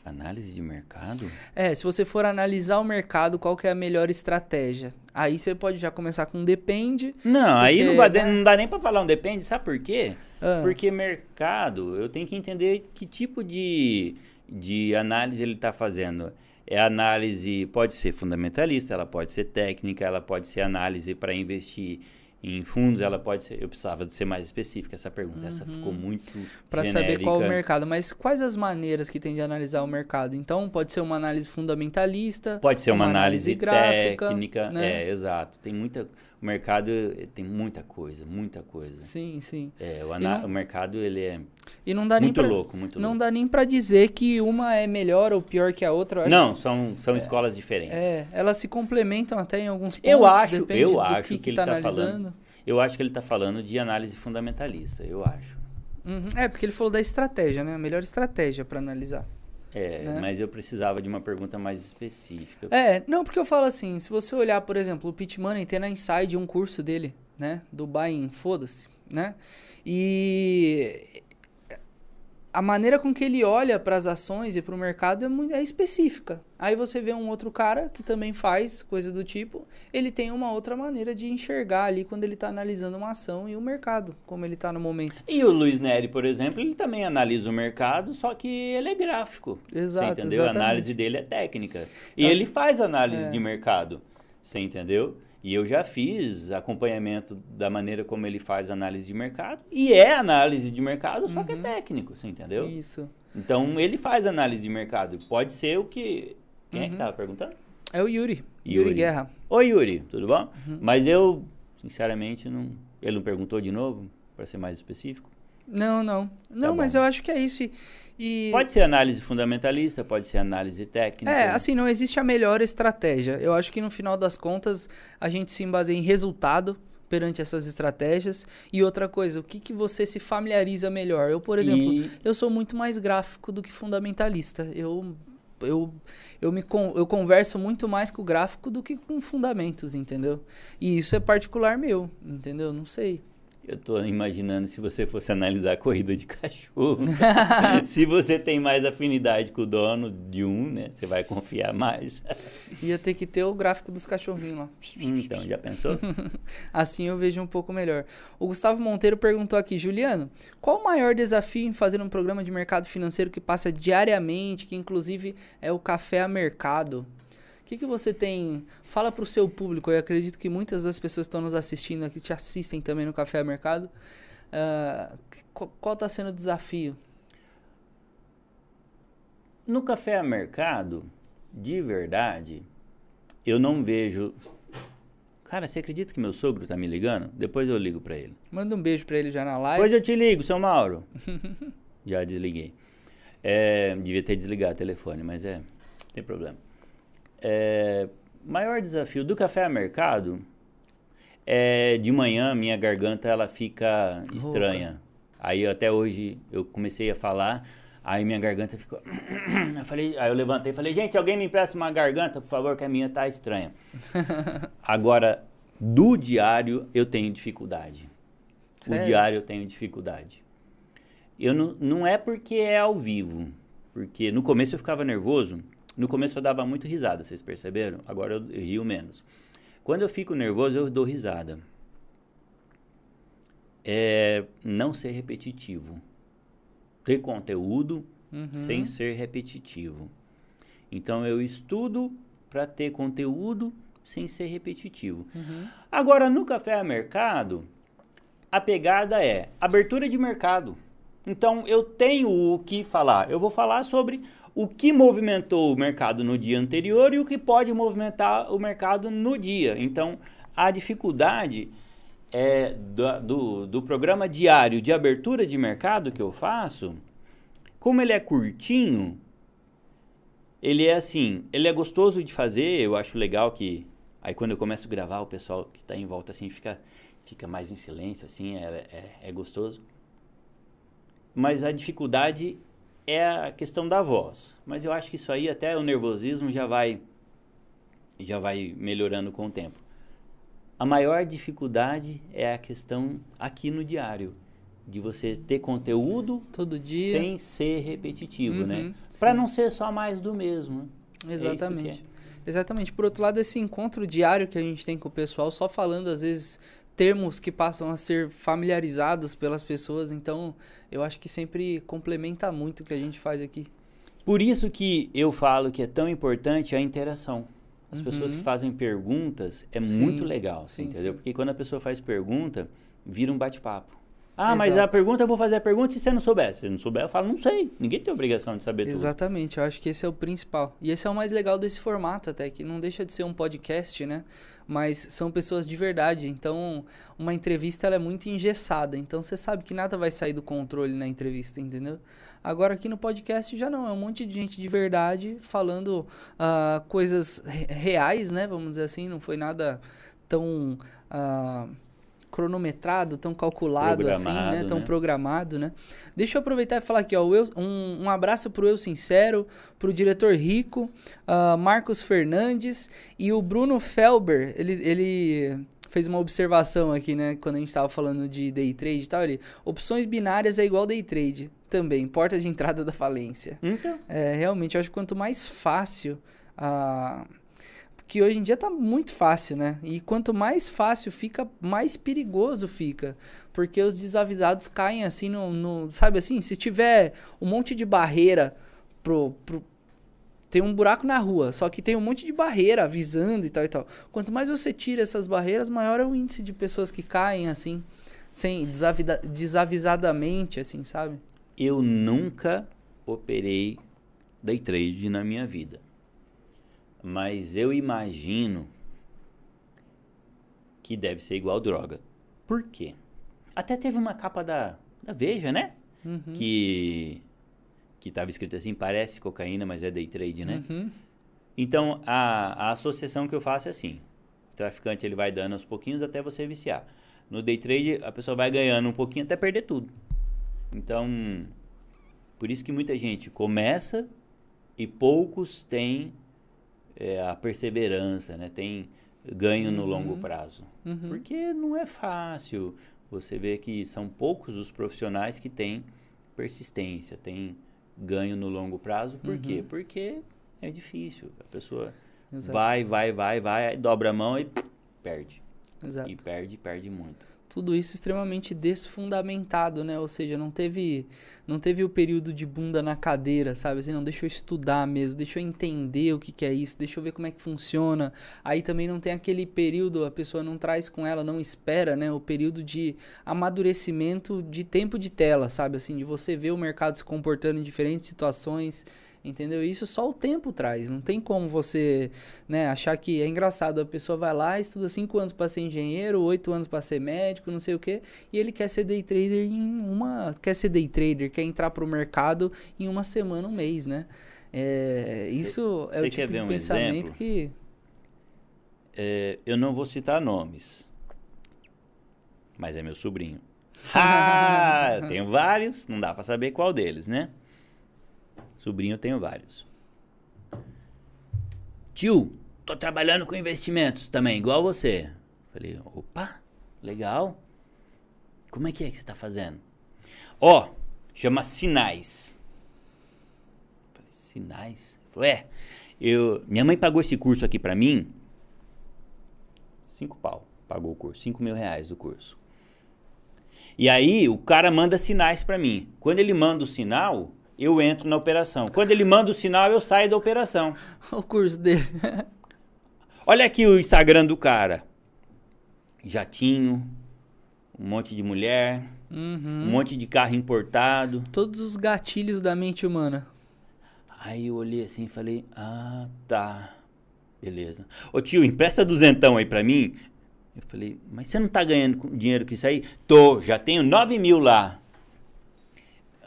Análise de mercado? É, se você for analisar o mercado, qual que é a melhor estratégia? Aí você pode já começar com depende. Não, aí Porque, não, vai- né? não dá nem pra falar um depende, sabe por quê? Ah, Porque mercado, eu tenho que entender que tipo de, de análise ele está fazendo. É análise, pode ser fundamentalista, ela pode ser técnica, ela pode ser análise para investir em fundos, ela pode ser. Eu precisava de ser mais específica essa pergunta. Essa ficou muito Para. Uhum. saber qual o mercado. Mas quais as maneiras que tem de analisar o mercado? Então, pode ser uma análise fundamentalista. Pode ser uma, uma análise, análise gráfica, técnica, né? é, exato. Tem muita, o mercado eh, tem muita coisa, muita coisa. Sim, sim. É, o, ana- não- o mercado ele é E não dá nem muito pra, louco, muito Não louco. dá nem para dizer que uma é melhor ou pior que a outra. Não, são, são escolas diferentes. É, elas se complementam até em alguns pontos. Eu acho- eu acho que, que ele tá tá analisando. Eu acho que ele está falando de análise fundamentalista, eu acho. Uhum, É, porque ele falou da estratégia, né? A melhor estratégia para analisar. É, Né? mas eu precisava de uma pergunta mais específica. É, não, porque eu falo assim, se você olhar, por exemplo, o Pit Money tem na Inside um curso dele, né? Do Buying, foda-se, né? E a maneira com que ele olha para as ações e para o mercado é, muito, é específica. Aí você vê um outro cara que também faz coisa do tipo, ele tem uma outra maneira de enxergar ali quando ele está analisando uma ação e o mercado, como ele está no momento. E o Luiz Neri, por exemplo, ele também analisa o mercado, só que ele é gráfico. Exato, você entendeu? Exatamente. A análise dele é técnica. E é. ele faz análise é. de mercado, você entendeu? E eu já fiz acompanhamento da maneira como ele faz análise de mercado. E é análise de mercado, só uhum. que é uhum. técnico, você entendeu? Isso. Então ele faz análise de mercado. Pode ser o que. Quem uhum. é que estava uhum. perguntando? É o Yuri. Yuri. Yuri Guerra. Oi, Yuri, tudo bom? Uhum. Mas eu, sinceramente, não. Ele não perguntou de novo, para ser mais específico? Não, não. Não, tá mas eu acho que é isso. E, e... Pode ser análise fundamentalista, pode ser análise técnica. É, assim, não existe a melhor estratégia. Eu acho que no final das contas a gente se baseia em resultado perante essas estratégias. E outra coisa, o que, que você se familiariza melhor? Eu, por exemplo, e... eu sou muito mais gráfico do que fundamentalista. Eu eu, eu, me eu converso muito mais com o gráfico do que com fundamentos, entendeu? E isso é particular meu, entendeu? Não sei. Eu estou imaginando se você fosse analisar a corrida de cachorro. se você tem mais afinidade com o dono de um, né? Você vai confiar mais. Ia ter que ter o gráfico dos cachorrinhos lá. Então, já pensou? assim eu vejo um pouco melhor. O Gustavo Monteiro perguntou aqui, Juliano, qual o maior desafio em fazer um programa de mercado financeiro que passa diariamente, que inclusive é o café a mercado? O que, que você tem? Fala para o seu público. Eu acredito que muitas das pessoas que estão nos assistindo aqui te assistem também no Café Mercado. Uh, qual está sendo o desafio? No Café Mercado, de verdade, eu não vejo. Cara, você acredita que meu sogro tá me ligando? Depois eu ligo para ele. Manda um beijo para ele já na live. Depois eu te ligo, seu Mauro. já desliguei. É, devia ter desligado o telefone, mas é, não tem problema. É, maior desafio do café a mercado é de manhã minha garganta ela fica estranha. Aí até hoje eu comecei a falar, aí minha garganta ficou. eu falei, aí eu levantei e falei, gente, alguém me empresta uma garganta, por favor, que a minha tá estranha. Agora, do diário eu tenho dificuldade. Sério? O diário eu tenho dificuldade. Eu não, não é porque é ao vivo, porque no começo eu ficava nervoso no começo eu dava muito risada, vocês perceberam? Agora eu, eu rio menos. Quando eu fico nervoso, eu dou risada. É não ser repetitivo. Ter conteúdo uhum. sem ser repetitivo. Então eu estudo para ter conteúdo sem ser repetitivo. Uhum. Agora, no café a mercado, a pegada é abertura de mercado. Então eu tenho o que falar. Eu vou falar sobre o que movimentou o mercado no dia anterior e o que pode movimentar o mercado no dia. Então, a dificuldade é, do, do, do programa diário de abertura de mercado que eu faço, como ele é curtinho, ele é assim, ele é gostoso de fazer, eu acho legal que aí quando eu começo a gravar, o pessoal que está em volta assim fica, fica mais em silêncio, assim, é, é, é gostoso. Mas a dificuldade é a questão da voz. Mas eu acho que isso aí até o nervosismo já vai já vai melhorando com o tempo. A maior dificuldade é a questão aqui no diário de você ter conteúdo todo dia sem ser repetitivo, né? uhum, né? Para não ser só mais do mesmo. É Exatamente. É Exatamente. Por outro lado, esse encontro diário que a gente tem com o pessoal, só falando às vezes termos que passam a ser familiarizados pelas pessoas. Então, eu acho que sempre complementa muito o que a gente faz aqui. Por isso que eu falo que é tão importante a interação. As uhum. pessoas que fazem perguntas é sim, muito legal, sim, entendeu? Sim. Porque quando a pessoa faz pergunta, vira um bate-papo. Ah, Exato. mas a pergunta, eu vou fazer a pergunta se você não souber. Se você não souber, eu falo, não sei. Ninguém tem obrigação de saber Exatamente, tudo. Exatamente, eu acho que esse é o principal. E esse é o mais legal desse formato até, que não deixa de ser um podcast, né? Mas são pessoas de verdade. Então, uma entrevista ela é muito engessada. Então, você sabe que nada vai sair do controle na entrevista, entendeu? Agora, aqui no podcast já não. É um monte de gente de verdade falando uh, coisas reais, né? Vamos dizer assim. Não foi nada tão... Uh, cronometrado, tão calculado assim, né? Tão né? programado, né? Deixa eu aproveitar e falar aqui, ó, eu, um, um abraço pro Eu Sincero, pro diretor Rico, uh, Marcos Fernandes e o Bruno Felber. Ele, ele fez uma observação aqui, né? Quando a gente tava falando de day trade e tal, ele. Opções binárias é igual day trade. Também, porta de entrada da falência. Então, É, realmente, eu acho que quanto mais fácil a. Porque hoje em dia tá muito fácil, né? E quanto mais fácil fica, mais perigoso fica. Porque os desavisados caem assim no. no- sabe assim? Se tiver um monte de barreira pro, pro. Tem um buraco na rua, só que tem um monte de barreira avisando e tal e tal. Quanto mais você tira essas barreiras, maior é o índice de pessoas que caem assim, sem desavida- desavisadamente, assim, sabe? eu nunca operei day trade na minha vida. Mas eu imagino que deve ser igual droga. Por quê? Até teve uma capa da, da Veja, né? Uhum. Que que estava escrito assim, parece cocaína, mas é day trade, né? Uhum. Então, a, a associação que eu faço é assim. O traficante ele vai dando aos pouquinhos até você viciar. No day trade, a pessoa vai ganhando um pouquinho até perder tudo. Então, por isso que muita gente começa e poucos têm é, a perseverança, né? Tem ganho no longo prazo. Uhum. Porque não é fácil. Você vê que são poucos os profissionais que têm persistência, têm ganho no longo prazo. Por quê? Porque é difícil. A pessoa Exato. vai, vai, vai, vai, dobra a mão e perde. Exato. E perde, perde muito. Tudo isso extremamente desfundamentado, né? Ou seja, não teve, não teve o período de bunda na cadeira, sabe? Assim, não, deixa eu estudar mesmo, deixa eu entender o que, que é isso, deixa eu ver como é que funciona. Aí também não tem aquele período, a pessoa não traz com ela, não espera, né? O período de amadurecimento de tempo de tela, sabe? Assim, de você ver o mercado se comportando em diferentes situações. Entendeu? Isso só o tempo traz. Não tem como você né, achar que é engraçado. A pessoa vai lá, estuda 5 anos para ser engenheiro, 8 anos para ser médico, não sei o quê, e ele quer ser day trader em uma. Quer ser day trader, quer entrar pro mercado em uma semana, um mês, né? É, Cê- isso é o tipo de um pensamento exemplo? que. É, eu não vou citar nomes. Mas é meu sobrinho. Ah, eu tenho vários, não dá pra saber qual deles, né? Sobrinho eu tenho vários. Tio, tô trabalhando com investimentos também, igual você. Falei, opa, legal. Como é que é que você tá fazendo? Ó, chama Sinais. Falei, Sinais? Falou, é, eu, minha mãe pagou esse curso aqui pra mim, Cinco pau. Pagou o curso. Cinco mil reais do curso. E aí o cara manda sinais pra mim. Quando ele manda o sinal, eu entro na operação. Quando ele manda o sinal, eu saio da operação. o curso dele. Olha aqui o Instagram do cara. Jatinho, um monte de mulher, Uhum. um monte de carro importado. Todos os gatilhos da mente humana. Aí eu olhei assim e falei, ah, tá. Beleza. Ô tio, empresta duzentão aí pra mim. Eu falei, mas você não tá ganhando dinheiro com isso aí? Tô, já tenho nove mil lá.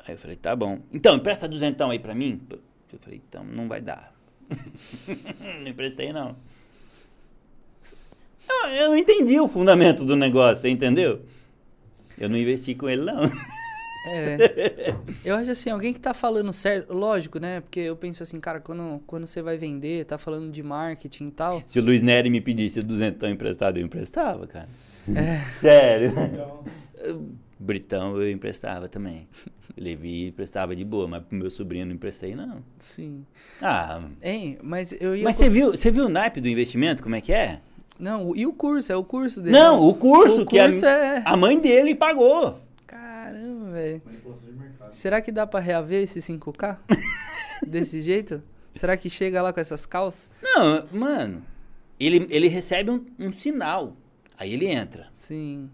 Aí eu falei, tá bom. Então, empresta duzentão aí pra mim. Eu falei, então, não vai dar. não emprestei, não. Eu, eu não entendi o fundamento do negócio, você entendeu? Eu não investi com ele, não. É. Eu acho assim, alguém que tá falando certo, lógico, né? Porque eu penso assim, cara, quando, quando você vai vender, tá falando de marketing e tal. Se o Luiz Nery me pedisse duzentão emprestado, eu emprestava, cara. É. Sério. Então, Britão eu emprestava também. Levi emprestava de boa, mas pro meu sobrinho eu não emprestei, não. Sim. Ah, Hein, mas eu ia. mas você viu, você viu o naipe do investimento, como é que é? Não, e o curso? É o curso dele. Não, o curso O que curso a, é- a mãe dele pagou. Caramba, velho. manipulação de mercado. Será que dá pra reaver esse 5K? Desse jeito? Será que chega lá com essas calças? Não, mano, ele, ele recebe um, um sinal, aí ele entra. Sim.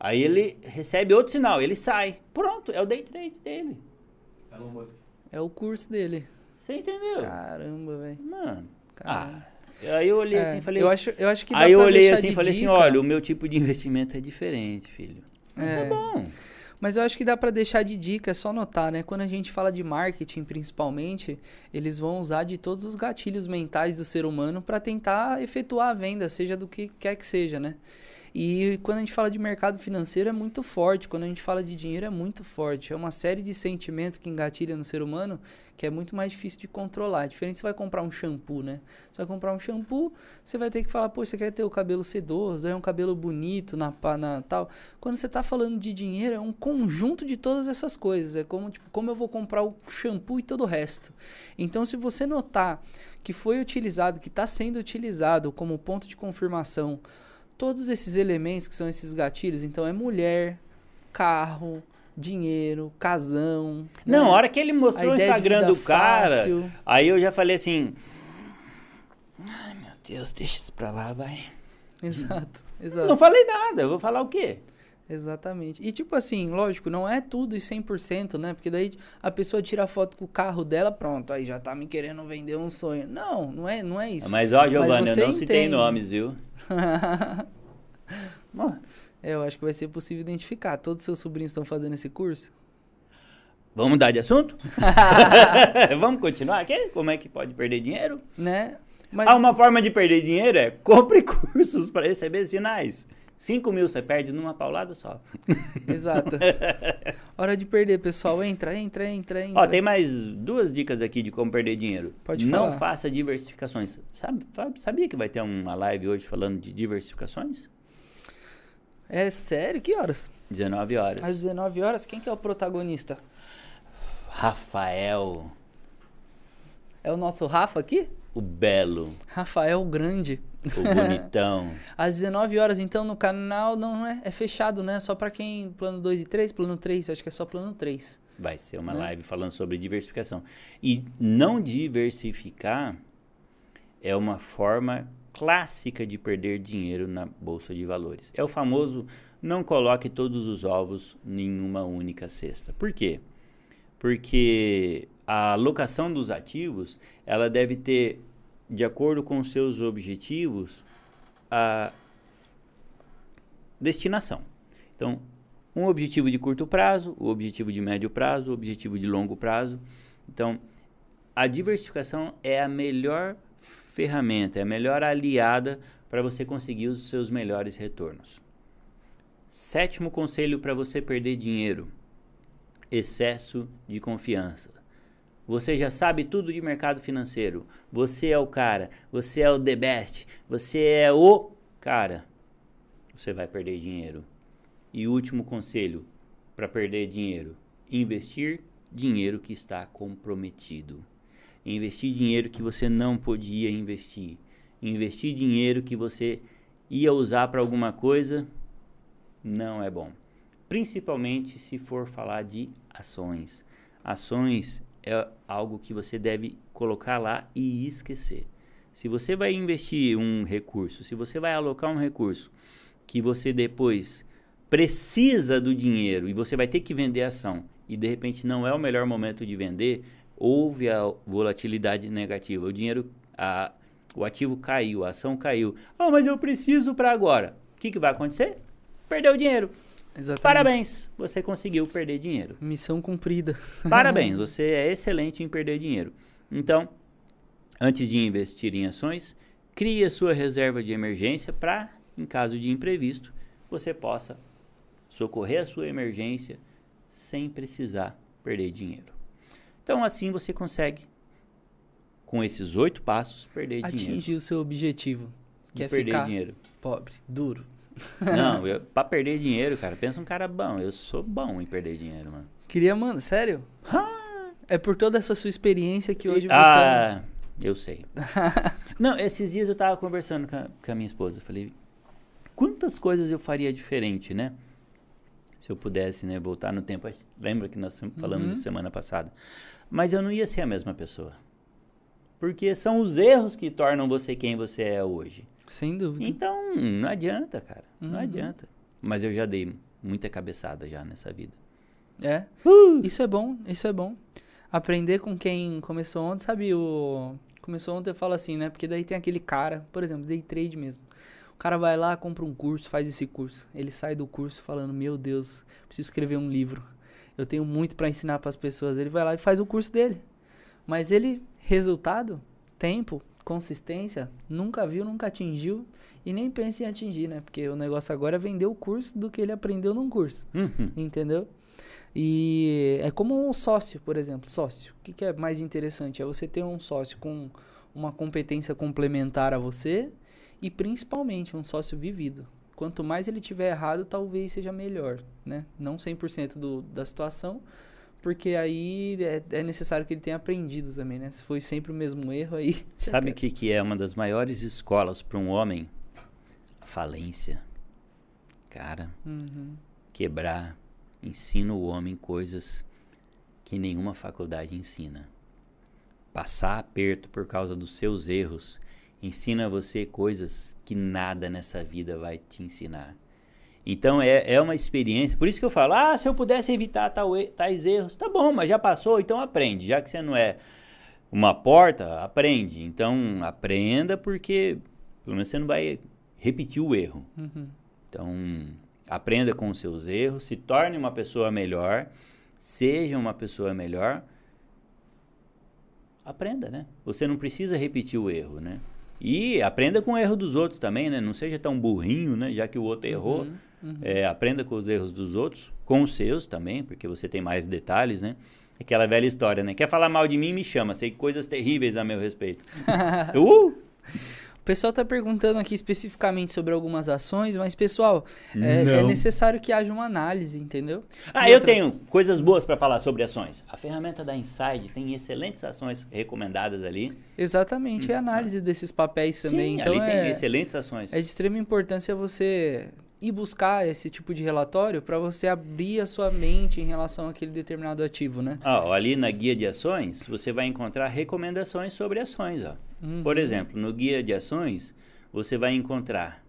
Aí ele recebe outro sinal, ele sai. Pronto, é o day trade dele. Elon Musk. É o curso dele. Você entendeu? Caramba, velho. Mano, Caramba. ah, aí eu olhei É, assim e falei... eu acho, eu acho que dá Aí eu olhei assim e falei assim, dica. olha, o meu tipo de investimento é diferente, filho. Mas É. tá bom. Mas eu acho que dá pra deixar de dica, é só notar, né? Quando a gente fala de marketing, principalmente, eles vão usar de todos os gatilhos mentais do ser humano pra tentar efetuar a venda, seja do que quer que seja, né? E quando a gente fala de mercado financeiro é muito forte, quando a gente fala de dinheiro é muito forte. É uma série de sentimentos que engatilha no ser humano que é muito mais difícil de controlar. Diferente você vai comprar um shampoo, né? Você vai comprar um shampoo, você vai ter que falar, pô, você quer ter o cabelo sedoso, é um cabelo bonito na, na tal. Quando você está falando de dinheiro, é um conjunto de todas essas coisas. É como, tipo, como eu vou comprar o shampoo e todo o resto. Então, se você notar que foi utilizado, que está sendo utilizado como ponto de confirmação, todos esses elementos que são esses gatilhos, então é mulher, carro, dinheiro, casão. Não, né? a hora que ele mostrou o Instagram do cara, fácil. aí eu já falei assim. Ai meu Deus, deixa isso pra lá, vai. Exato, exato. Não falei nada, eu vou falar o quê? Exatamente. E tipo assim, lógico, não é tudo e 100%, né? Porque daí a pessoa tira a foto com o carro dela, pronto, aí já tá me querendo vender um sonho. Não, não é, não é isso. Mas ó, Giovanna, eu não entende. citei nomes, viu? é, eu acho que vai ser possível identificar. Todos os seus sobrinhos estão fazendo esse curso? Vamos mudar de assunto? Vamos continuar aqui? Como é que pode perder dinheiro? Né? Mas... Ah, uma forma de perder dinheiro é compre cursos para receber sinais. 5 mil você perde numa paulada só. Exato. Hora de perder, pessoal. Entra, entra, entra, entra. Ó, tem mais duas dicas aqui de como perder dinheiro. Pode Não falar. faça diversificações. Sabe, sabia que vai ter uma live hoje falando de diversificações? É sério? Que horas? 19 horas. Às 19 horas? Quem que é o protagonista? Rafael. É o nosso Rafa aqui? O Belo. Rafael Grande. O bonitão. Às 19 horas, então, no canal não é, é fechado, né? Só para quem plano 2 e 3, plano 3, acho que é só plano 3. Vai ser uma né? live falando sobre diversificação. E não diversificar é uma forma clássica de perder dinheiro na bolsa de valores. É o famoso não coloque todos os ovos em uma única cesta. Por quê? Porque a alocação dos ativos, ela deve ter de acordo com seus objetivos, a destinação. Então, um objetivo de curto prazo, o objetivo de médio prazo, o objetivo de longo prazo. Então, a diversificação é a melhor ferramenta, é a melhor aliada para você conseguir os seus melhores retornos. Sétimo conselho para você perder dinheiro: excesso de confiança. Você já sabe tudo de mercado financeiro. Você é o cara. Você é o the best. Você é o cara. Você vai perder dinheiro. E último conselho para perder dinheiro: investir dinheiro que está comprometido. Investir dinheiro que você não podia investir. Investir dinheiro que você ia usar para alguma coisa não é bom. Principalmente se for falar de ações. Ações é algo que você deve colocar lá e esquecer. Se você vai investir um recurso, se você vai alocar um recurso que você depois precisa do dinheiro e você vai ter que vender a ação e de repente não é o melhor momento de vender, houve a volatilidade negativa. O dinheiro, a, o ativo caiu, a ação caiu. Ah, mas eu preciso para agora. O que, que vai acontecer? Perdeu o dinheiro. Exatamente. Parabéns, você conseguiu perder dinheiro. Missão cumprida. Parabéns, você é excelente em perder dinheiro. Então, antes de investir em ações, crie a sua reserva de emergência para, em caso de imprevisto, você possa socorrer a sua emergência sem precisar perder dinheiro. Então, assim você consegue, com esses oito passos, perder Atingir dinheiro. Atingir o seu objetivo, que é perder ficar dinheiro. pobre, duro. Não, eu, pra perder dinheiro, cara, pensa um cara bom. Eu sou bom em perder dinheiro, mano. Queria, mano, sério? é por toda essa sua experiência que hoje você. Ah, eu sei. Não, esses dias eu tava conversando com a, com a minha esposa. Falei, quantas coisas eu faria diferente, né? Se eu pudesse, né, voltar no tempo. Lembra que nós falamos uhum. isso semana passada? Mas eu não ia ser a mesma pessoa. Porque são os erros que tornam você quem você é hoje. Sem dúvida. Então, não adianta, cara. Uhum. Não adianta. Mas eu já dei muita cabeçada já nessa vida. É. Uh! Isso é bom, isso é bom. Aprender com quem começou ontem, sabe? O começou ontem eu falo assim, né? Porque daí tem aquele cara, por exemplo, day trade mesmo. O cara vai lá, compra um curso, faz esse curso. Ele sai do curso falando: "Meu Deus, preciso escrever um livro. Eu tenho muito para ensinar para as pessoas". Ele vai lá e faz o curso dele. Mas ele, resultado, tempo, consistência, nunca viu, nunca atingiu e nem pensa em atingir, né? Porque o negócio agora é vender o curso do que ele aprendeu num curso, Uhum. entendeu? E é como um sócio, por exemplo, sócio. O que, que é mais interessante? É você ter um sócio com uma competência complementar a você e principalmente um sócio vivido. Quanto mais ele tiver errado, talvez seja melhor, né? Não 100% do, da situação, porque aí é, é necessário que ele tenha aprendido também, né? Se foi sempre o mesmo erro, aí... Sabe o que, que é uma das maiores escolas para um homem? A falência. Cara, Uhum. quebrar ensina o homem coisas que nenhuma faculdade ensina. Passar aperto por causa dos seus erros ensina você coisas que nada nessa vida vai te ensinar. Então é, é uma experiência. Por isso que eu falo: ah, se eu pudesse evitar tais erros, tá bom, mas já passou, então aprende. Já que você não é uma porta, aprende. Então aprenda, porque pelo menos você não vai repetir o erro. Uhum. Então, aprenda com os seus erros, se torne uma pessoa melhor, seja uma pessoa melhor. Aprenda, né? Você não precisa repetir o erro, né? E aprenda com o erro dos outros também, né? Não seja tão burrinho, né? Já que o outro errou. Uhum, uhum. É, aprenda com os erros dos outros, com os seus também, porque você tem mais detalhes, né? Aquela velha história, né? Quer falar mal de mim, me chama. Sei coisas terríveis a meu respeito. uh! O pessoal tá perguntando aqui especificamente sobre algumas ações, mas, pessoal, é, é necessário que haja uma análise, entendeu? Ah, E eu tenho coisas boas para falar sobre ações. A ferramenta da Inside tem excelentes ações recomendadas ali. Exatamente, é análise desses papéis também. Hum. Sim, então ali é, tem excelentes ações. é de extrema importância você ir buscar esse tipo de relatório para você abrir a sua mente em relação àquele determinado ativo, né? Ah, ali na guia de ações, você vai encontrar recomendações sobre ações. Ó. Uhum. Por exemplo, no guia de ações, você vai encontrar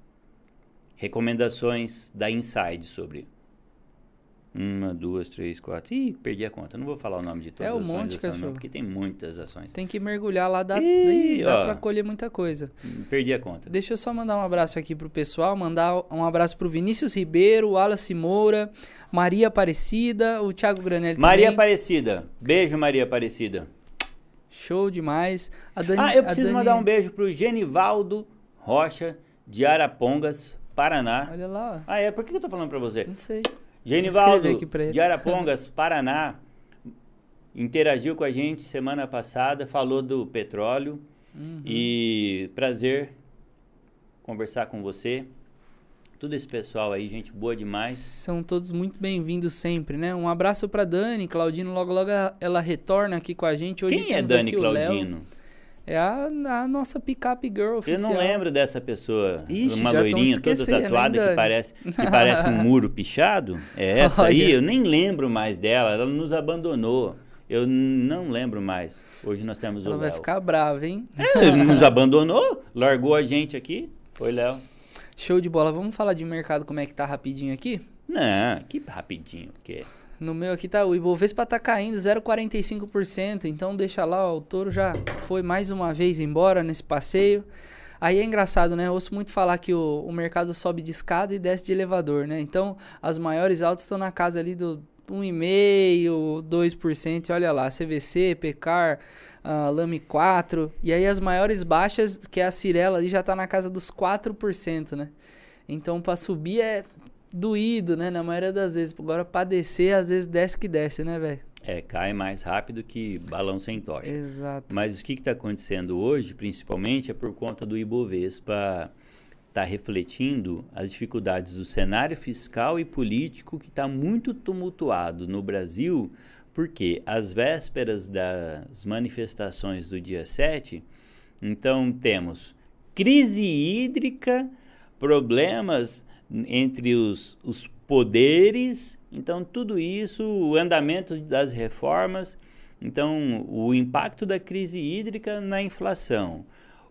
recomendações da Inside sobre uma, duas, três, quatro. Ih, perdi a conta. Não vou falar o nome de todas É um as ações monte, dessa, não, porque tem muitas ações. Tem que mergulhar lá, dá, dá ó. pra colher muita coisa. Perdi a conta. Deixa eu só mandar um abraço aqui pro pessoal, mandar um abraço pro Vinícius Ribeiro, Wallace Moura, Maria Aparecida, o Thiago Granelli Maria também. Aparecida. Beijo, Maria Aparecida. Show demais. Dani, Ah, eu preciso Dani- mandar um beijo pro Genivaldo Rocha, de Arapongas, Paraná. Olha lá, Ah, é? Por que eu tô falando pra você? não sei. Genivaldo, de Arapongas, Paraná, interagiu com a gente semana passada, falou do petróleo. Uhum. E prazer conversar com você. Tudo esse pessoal aí, gente boa demais. São todos muito bem-vindos sempre, né? Um abraço pra Dani, Claudino, logo logo ela- retorna aqui com a gente. Hoje Quem é Dani aqui o Léo. Claudino? É a, a nossa picape girl Eu oficial. não lembro dessa pessoa. Ixi, uma loirinha toda tatuada que parece, que parece um muro pichado. É essa aí? Eu nem lembro mais dela. Ela nos abandonou. Eu não lembro mais. Hoje nós temos Ela o vai Léo. ficar brava, hein? Ele nos abandonou, largou a gente aqui. Foi, Léo. Show de bola. Vamos falar de mercado, como é que tá rapidinho aqui? Não, que rapidinho que No meu aqui tá o Ibovespa tá caindo 0,45%, então deixa lá, o touro já foi mais uma vez embora nesse passeio. Aí é engraçado, né? Eu ouço muito falar que o, o mercado sobe de escada e desce de elevador, né? Então, as maiores altas estão na casa ali do 1,5%, 2%, e olha lá, CVC, Pecar, ah, Lame 4, e aí as maiores baixas, que é a Cirela ali, já tá na casa dos 4%, né? Então, para subir é doído, né? Na maioria das vezes. Agora, pra descer, às vezes desce que desce, né, velho? é. cai mais rápido que balão sem tocha. Exato. Mas o que está acontecendo hoje, principalmente, é por conta do Ibovespa estar refletindo as dificuldades do cenário fiscal e político que está muito tumultuado no Brasil, porque às vésperas das manifestações do dia 7, então temos crise hídrica, problemas entre os, os poderes, então tudo isso, o andamento das reformas, então o impacto da crise hídrica na inflação,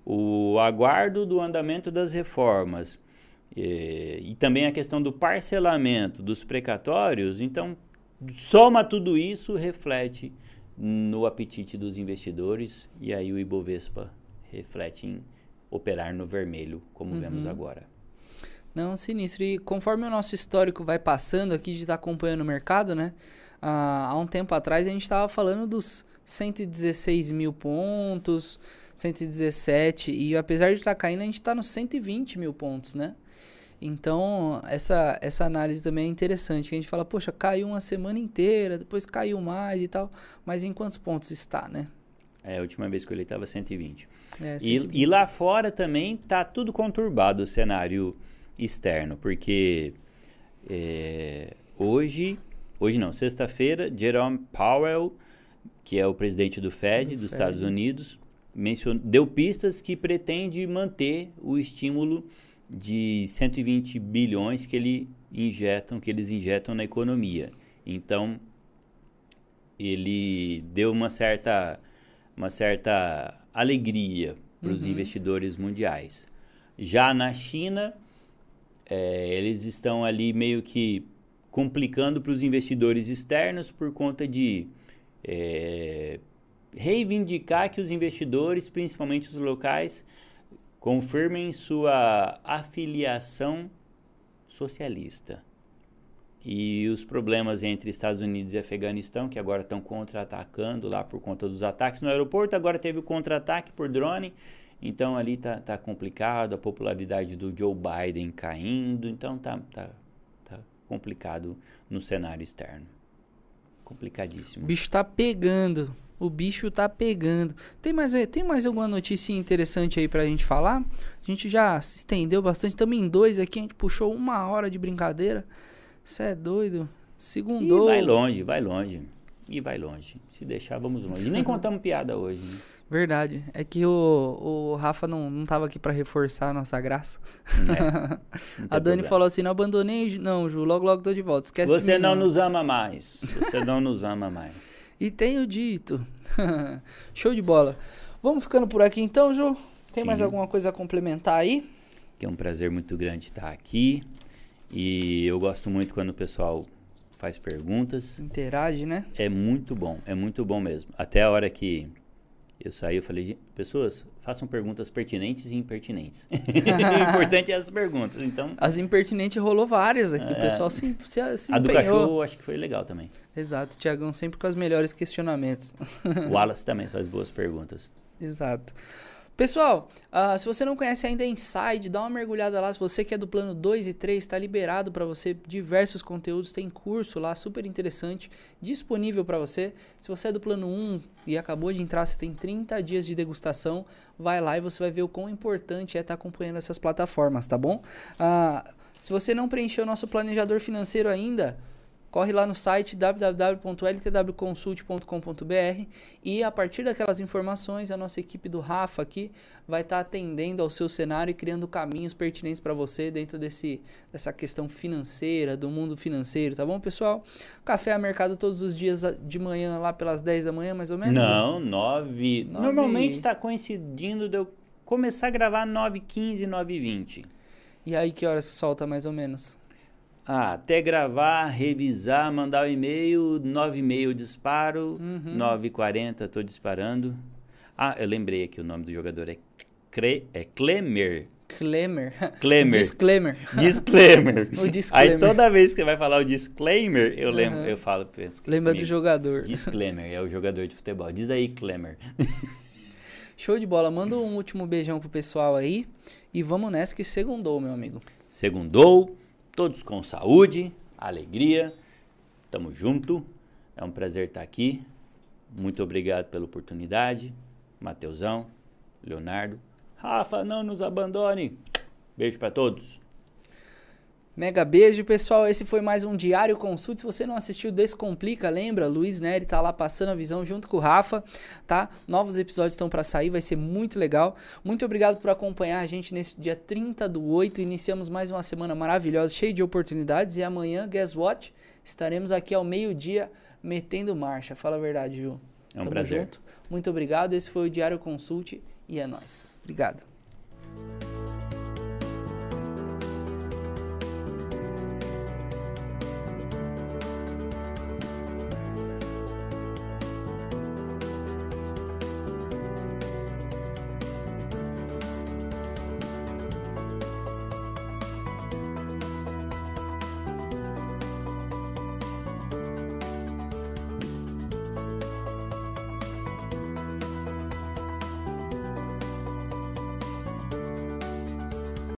o aguardo do andamento das reformas eh, e também a questão do parcelamento dos precatórios, então soma tudo isso, reflete no apetite dos investidores e aí o Ibovespa reflete em operar no vermelho, como vemos agora. Não, sinistro. E conforme o nosso histórico vai passando aqui de estar acompanhando o mercado, né? Ah, há um tempo atrás a gente estava falando dos 116 mil pontos, 117. E apesar de estar tá caindo, a gente está nos 120 mil pontos, né? Então, essa, essa análise também é interessante. Que a gente fala, poxa, caiu uma semana inteira, depois caiu mais e tal. Mas em quantos pontos está, né? É, a última vez que eu olhei estava 120. É, E, 120. e lá fora também tá tudo conturbado o cenário externo, porque é, hoje, hoje não, sexta-feira, Jerome Powell, que é o presidente do Fed Do dos Fed. Estados Unidos, mencion- deu pistas que pretende manter o estímulo de 120 bilhões que ele injetam, que eles injetam na economia. Então, ele deu uma certa, uma certa alegria para os Uhum. investidores mundiais. Já na China, eh, eles estão ali meio que complicando para os investidores externos por conta de eh, reivindicar que os investidores, principalmente os locais, confirmem sua afiliação socialista. E os problemas entre Estados Unidos e Afeganistão, que agora estão contra-atacando lá por conta dos ataques no aeroporto, agora teve o contra-ataque por drone, então ali tá, tá complicado, a popularidade do Joe Biden caindo, então tá, tá, tá complicado no cenário externo. O Complicadíssimo. bicho tá pegando. O bicho tá pegando. Tem mais, eh, tem mais alguma notícia interessante aí pra gente falar? A gente já se estendeu bastante. Estamos em dois aqui, a gente puxou uma hora de brincadeira. Você é doido? E Segundou. vai longe, vai longe. E vai longe. Se deixar, vamos longe. E nem contamos piada hoje. né? Verdade. É que o, o Rafa não, não tava aqui pra reforçar a nossa graça. É, a Dani problema. falou assim: não abandonei. Não, Ju, logo logo tô de volta. Esquece Você não nos ama mais. Você não nos ama mais. E tenho dito. Show de bola. Vamos ficando por aqui então, Ju? Tem mais Sim. alguma coisa a complementar aí? Que é um prazer muito grande estar aqui. E eu gosto muito quando o pessoal faz perguntas. Interage, né? É muito bom, é muito bom mesmo. Até a hora que eu saí, eu falei, "Gente, pessoas, façam perguntas pertinentes e impertinentes. o importante é as perguntas. Então, As impertinentes rolou várias aqui. O É. pessoal se, se, se a do empenhou. cachorro eu acho que foi legal também. Exato, Tiagão sempre com os melhores questionamentos. O Wallace também faz boas perguntas. Exato. Pessoal, ah, se você não conhece ainda Inside, dá uma mergulhada lá. Se você que é do plano 2 e 3, está liberado para você diversos conteúdos. Tem curso lá super interessante disponível para você. Se você é do plano 1 e acabou de entrar, você tem 30 dias de degustação. Vai lá e você vai ver o quão importante é estar acompanhando essas plataformas, tá bom? Ah, se você não preencheu o nosso planejador financeiro ainda, corre lá no site www.ltwconsult.com.br e a partir daquelas informações a nossa equipe do Rafa aqui vai estar atendendo ao seu cenário e criando caminhos pertinentes para você dentro desse, dessa questão financeira, do mundo financeiro, tá bom, pessoal? Café a mercado todos os dias ah, de manhã lá pelas 10 da manhã, mais ou menos? Não, nove. Nove- Normalmente está coincidindo de eu começar a gravar 9h15, 9h20. E aí que horas solta mais ou menos? Ah, até gravar, revisar, mandar o e-mail, 9h30 eu disparo, Uhum. 9h40 tô disparando. Ah, eu lembrei aqui, o nome do jogador é, Cre é Klemer. Klemer. Klemer. Disclaimer. Disclaimer. O disclaimer. Aí toda vez que você vai falar o disclaimer, eu lembro, Uhum. eu falo, penso Lembra do comigo. jogador. Disclaimer, é o jogador de futebol. Diz aí, Klemer. Show de bola. Manda um último beijão pro pessoal aí. E vamos nessa que segundou, meu amigo. Segundou, todos com saúde, alegria. Tamo junto. É um prazer estar aqui. Muito obrigado pela oportunidade. Mateusão, Leonardo. Rafa, não nos abandone. Beijo para todos. Mega beijo, pessoal. Esse foi mais um Diário Consult. Se você não assistiu, Descomplica, lembra? Luiz Neri tá lá passando a visão junto com o Rafa, tá? Novos episódios estão para sair, vai ser muito legal. Muito obrigado por acompanhar a gente nesse dia 30 do 8. Iniciamos mais uma semana maravilhosa, cheia de oportunidades. E amanhã, guess what? Estaremos aqui ao meio-dia metendo marcha. Fala a verdade, Ju. É um prazer. Muito obrigado. Esse foi o Diário Consult e é nóis. Obrigado.